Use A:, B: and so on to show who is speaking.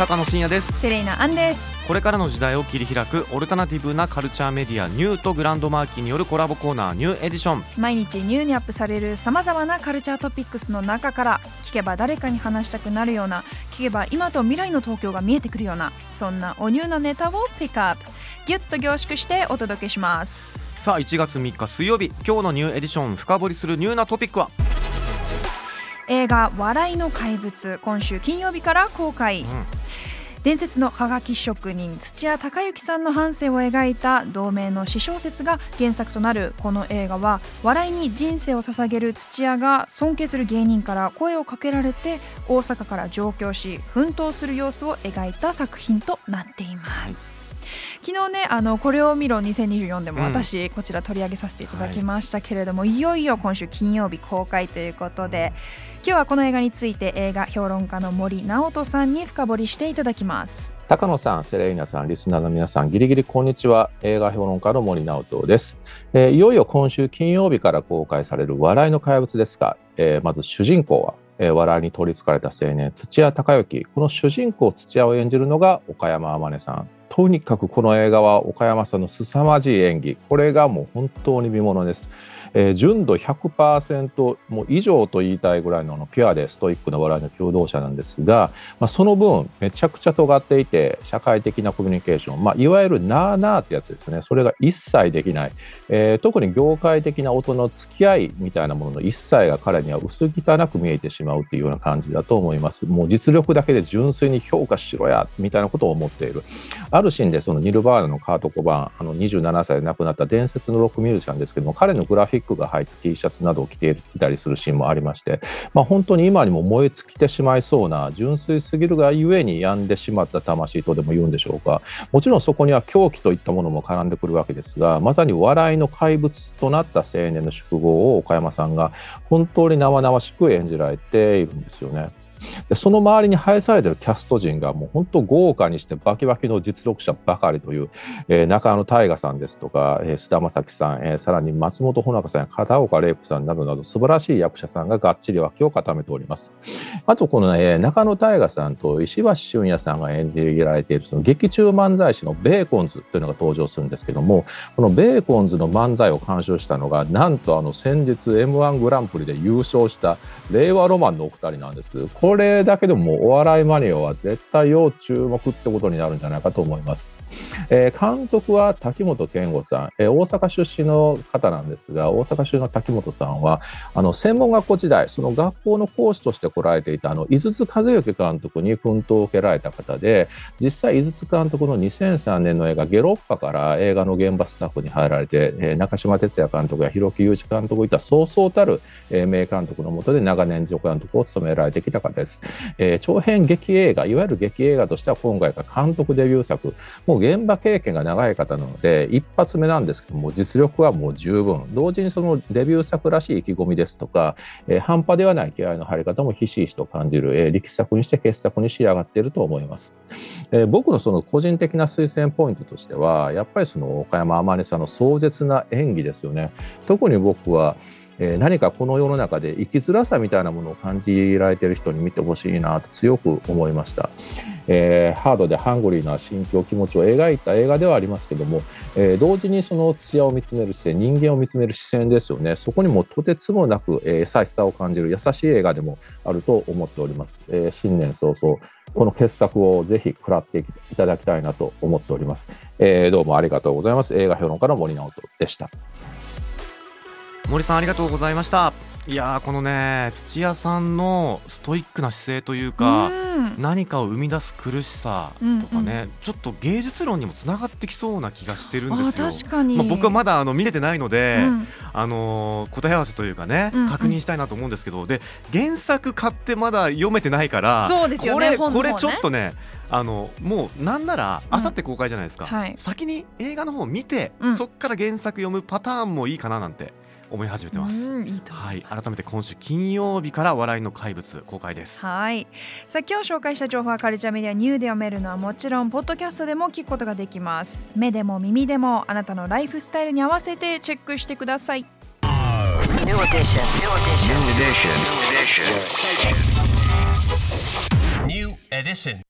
A: 高野真也です。
B: セレイナアンです。
A: これからの時代を切り開くオルタナティブなカルチャーメディアニューとグランドマーキーによるコラボコーナーニューエディション。
B: 毎日ニューにアップされるさまざまなカルチャートピックスの中から聞けば誰かに話したくなるような聞けば今と未来の東京が見えてくるようなそんなおニューなネタをピックアップ。ギュッと凝縮してお届けします。
A: さあ1月3日水曜日今日のニューエディション深掘りするニューなトピックは、
B: 映画「笑いの怪物」今週金曜日から公開、
A: うん
B: 伝説のはがき職人土屋隆之さんの半生を描いた同名の詩小説が原作となるこの映画は笑いに人生を捧げる土屋が尊敬する芸人から声をかけられて大阪から上京し奮闘する様子を描いた作品となっています。昨日ねあのこれを見ろ2024でも
A: うん
B: 私、こちら取り上げさせていただきましたけれども、い、よいよ今週金曜日公開ということで今日はこの映画について映画評論家の森直人さんに深掘りしていただきます。
C: 高野さん、セレイナさん、リスナーの皆さん、ギリギリこんにちは。映画評論家の森直人です、えーいよいよ今週金曜日から公開される笑いの怪物ですが、えーまず主人公は、えー笑いに取り憑かれた青年、土屋隆之。この主人公土屋を演じるのが岡山天音さん。とにかくこの映画は岡山さんの凄まじい演技。これがもう本当に見ものです。えー純度100%もう以上と言いたいぐらいのピュアでストイックな笑いの共同者なんですが、まあ、その分めちゃくちゃ尖っていて社会的なコミュニケーション、まあ、いわゆるなあなあってやつですねそれが一切できない、えー特に業界的な音の付き合いみたいなものの一切が彼には薄汚く見えてしまうっていうような感じだと思いますもう実力だけで純粋に評価しろやみたいなことを思っているあるシーンでそのニルバーナのカート・コバーンあの27歳で亡くなった伝説のロックミュージシャンですけども彼のグラフィックが入った T シャツなどを着ていたりするシーンもありまして、まあ、本当に今にも燃え尽きてしまいそうな純粋すぎるがゆえに病んでしまった魂とでも言うんでしょうかもちろんそこには狂気といったものも絡んでくるわけですがまさに笑いの怪物となった青年の宿業を岡山さんが本当に生々しく演じられているんですよね。でその周りに配されているキャスト陣がもう本当豪華にしてバキバキの実力者ばかりという、えー中野大河さんですとか、えー菅田将暉さん、えーさらに松本穂香さんや片岡玲子さんなどなど素晴らしい役者さんががっちり脇を固めております。あとこの、ね、中野大河さんと石橋俊也さんが演じられているその劇中漫才師のベーコンズというのが登場するんですけどもこのベーコンズの漫才を監修したのがなんとあの先日 m 1グランプリで優勝した令和ロマンのお二人なんです。これだけでもお笑いマニアは絶対要注目ってことになるんじゃないかと思います。えー監督は滝本健吾さん、えー大阪出身の方なんですが、大阪出身の滝本さんは、あの専門学校時代、その学校の講師として来られていたあの井筒和幸監督に奮闘を受けられた方で、実際、井筒監督の2003年の映画、ゲロッパから映画の現場スタッフに入られて、えー中島哲也監督や広木雄二監督いたそうそうたる、え名監督のもとで長年助監督を務められてきた方です。えー長編劇映画、いわゆる劇映画としては今回が監督デビュー作、もう現場経験が長い方なので、一発目なんですけども、実力はもう十分。同時にそのデビュー作らしい意気込みですとか、えー半端ではない気合の入り方もひしひしと感じる、えー力作にして傑作に仕上がっていると思います。えー僕のその個人的な推薦ポイントとしては、やっぱりその岡山天音さんの壮絶な演技ですよね。特に僕は、えー何かこの世の中で生きづらさみたいなものを感じられている人に見てほしいなと強く思いました。えーハードでハングリーな心境、気持ちを描いた映画ではありますけども、えー同時にその土屋を見つめる姿勢、人間を見つめる視線ですよね、そこにもとてつもなく、えー優しさを感じる優しい映画でもあると思っております。え新年早々、この傑作をぜひ食らっていただきたいなと思っております。えどうもありがとうございます。映画評論家の森直人でした。
A: 森さんありがとうございました。いやーこのね土屋さんのストイックな姿勢というか、
B: うん。
A: 何かを生み出す苦しさとかね、ちょっと芸術論にもつながってきそうな気がしてるんですよ。まあ、僕はまだあの見れてないので、
B: うん。
A: あのー答え合わせというかね、
B: うんうん。
A: 確認したいなと思うんですけどで原作買ってまだ読めてないから
B: そうですよね
A: これ
B: ね。
A: これちょっとねあのもうなんなら
B: うん。
A: あさって公開じゃないですか、
B: はい。
A: 先に映画の方を見て、
B: うん。
A: そっから原作読むパターンもいいかななんて思い始めてます。
B: うんいいと思
A: はいい、改めて今週金曜日から笑いの怪物公開です。
B: はいさあ今日紹介した情報はカルチャーメディアニューで読めるのはもちろんポッドキャストでも聞くことができます目でも耳でもあなたのライフスタイルに合わせてチェックしてください
D: New edition. New edition.
E: New edition. New edition.
F: New edition.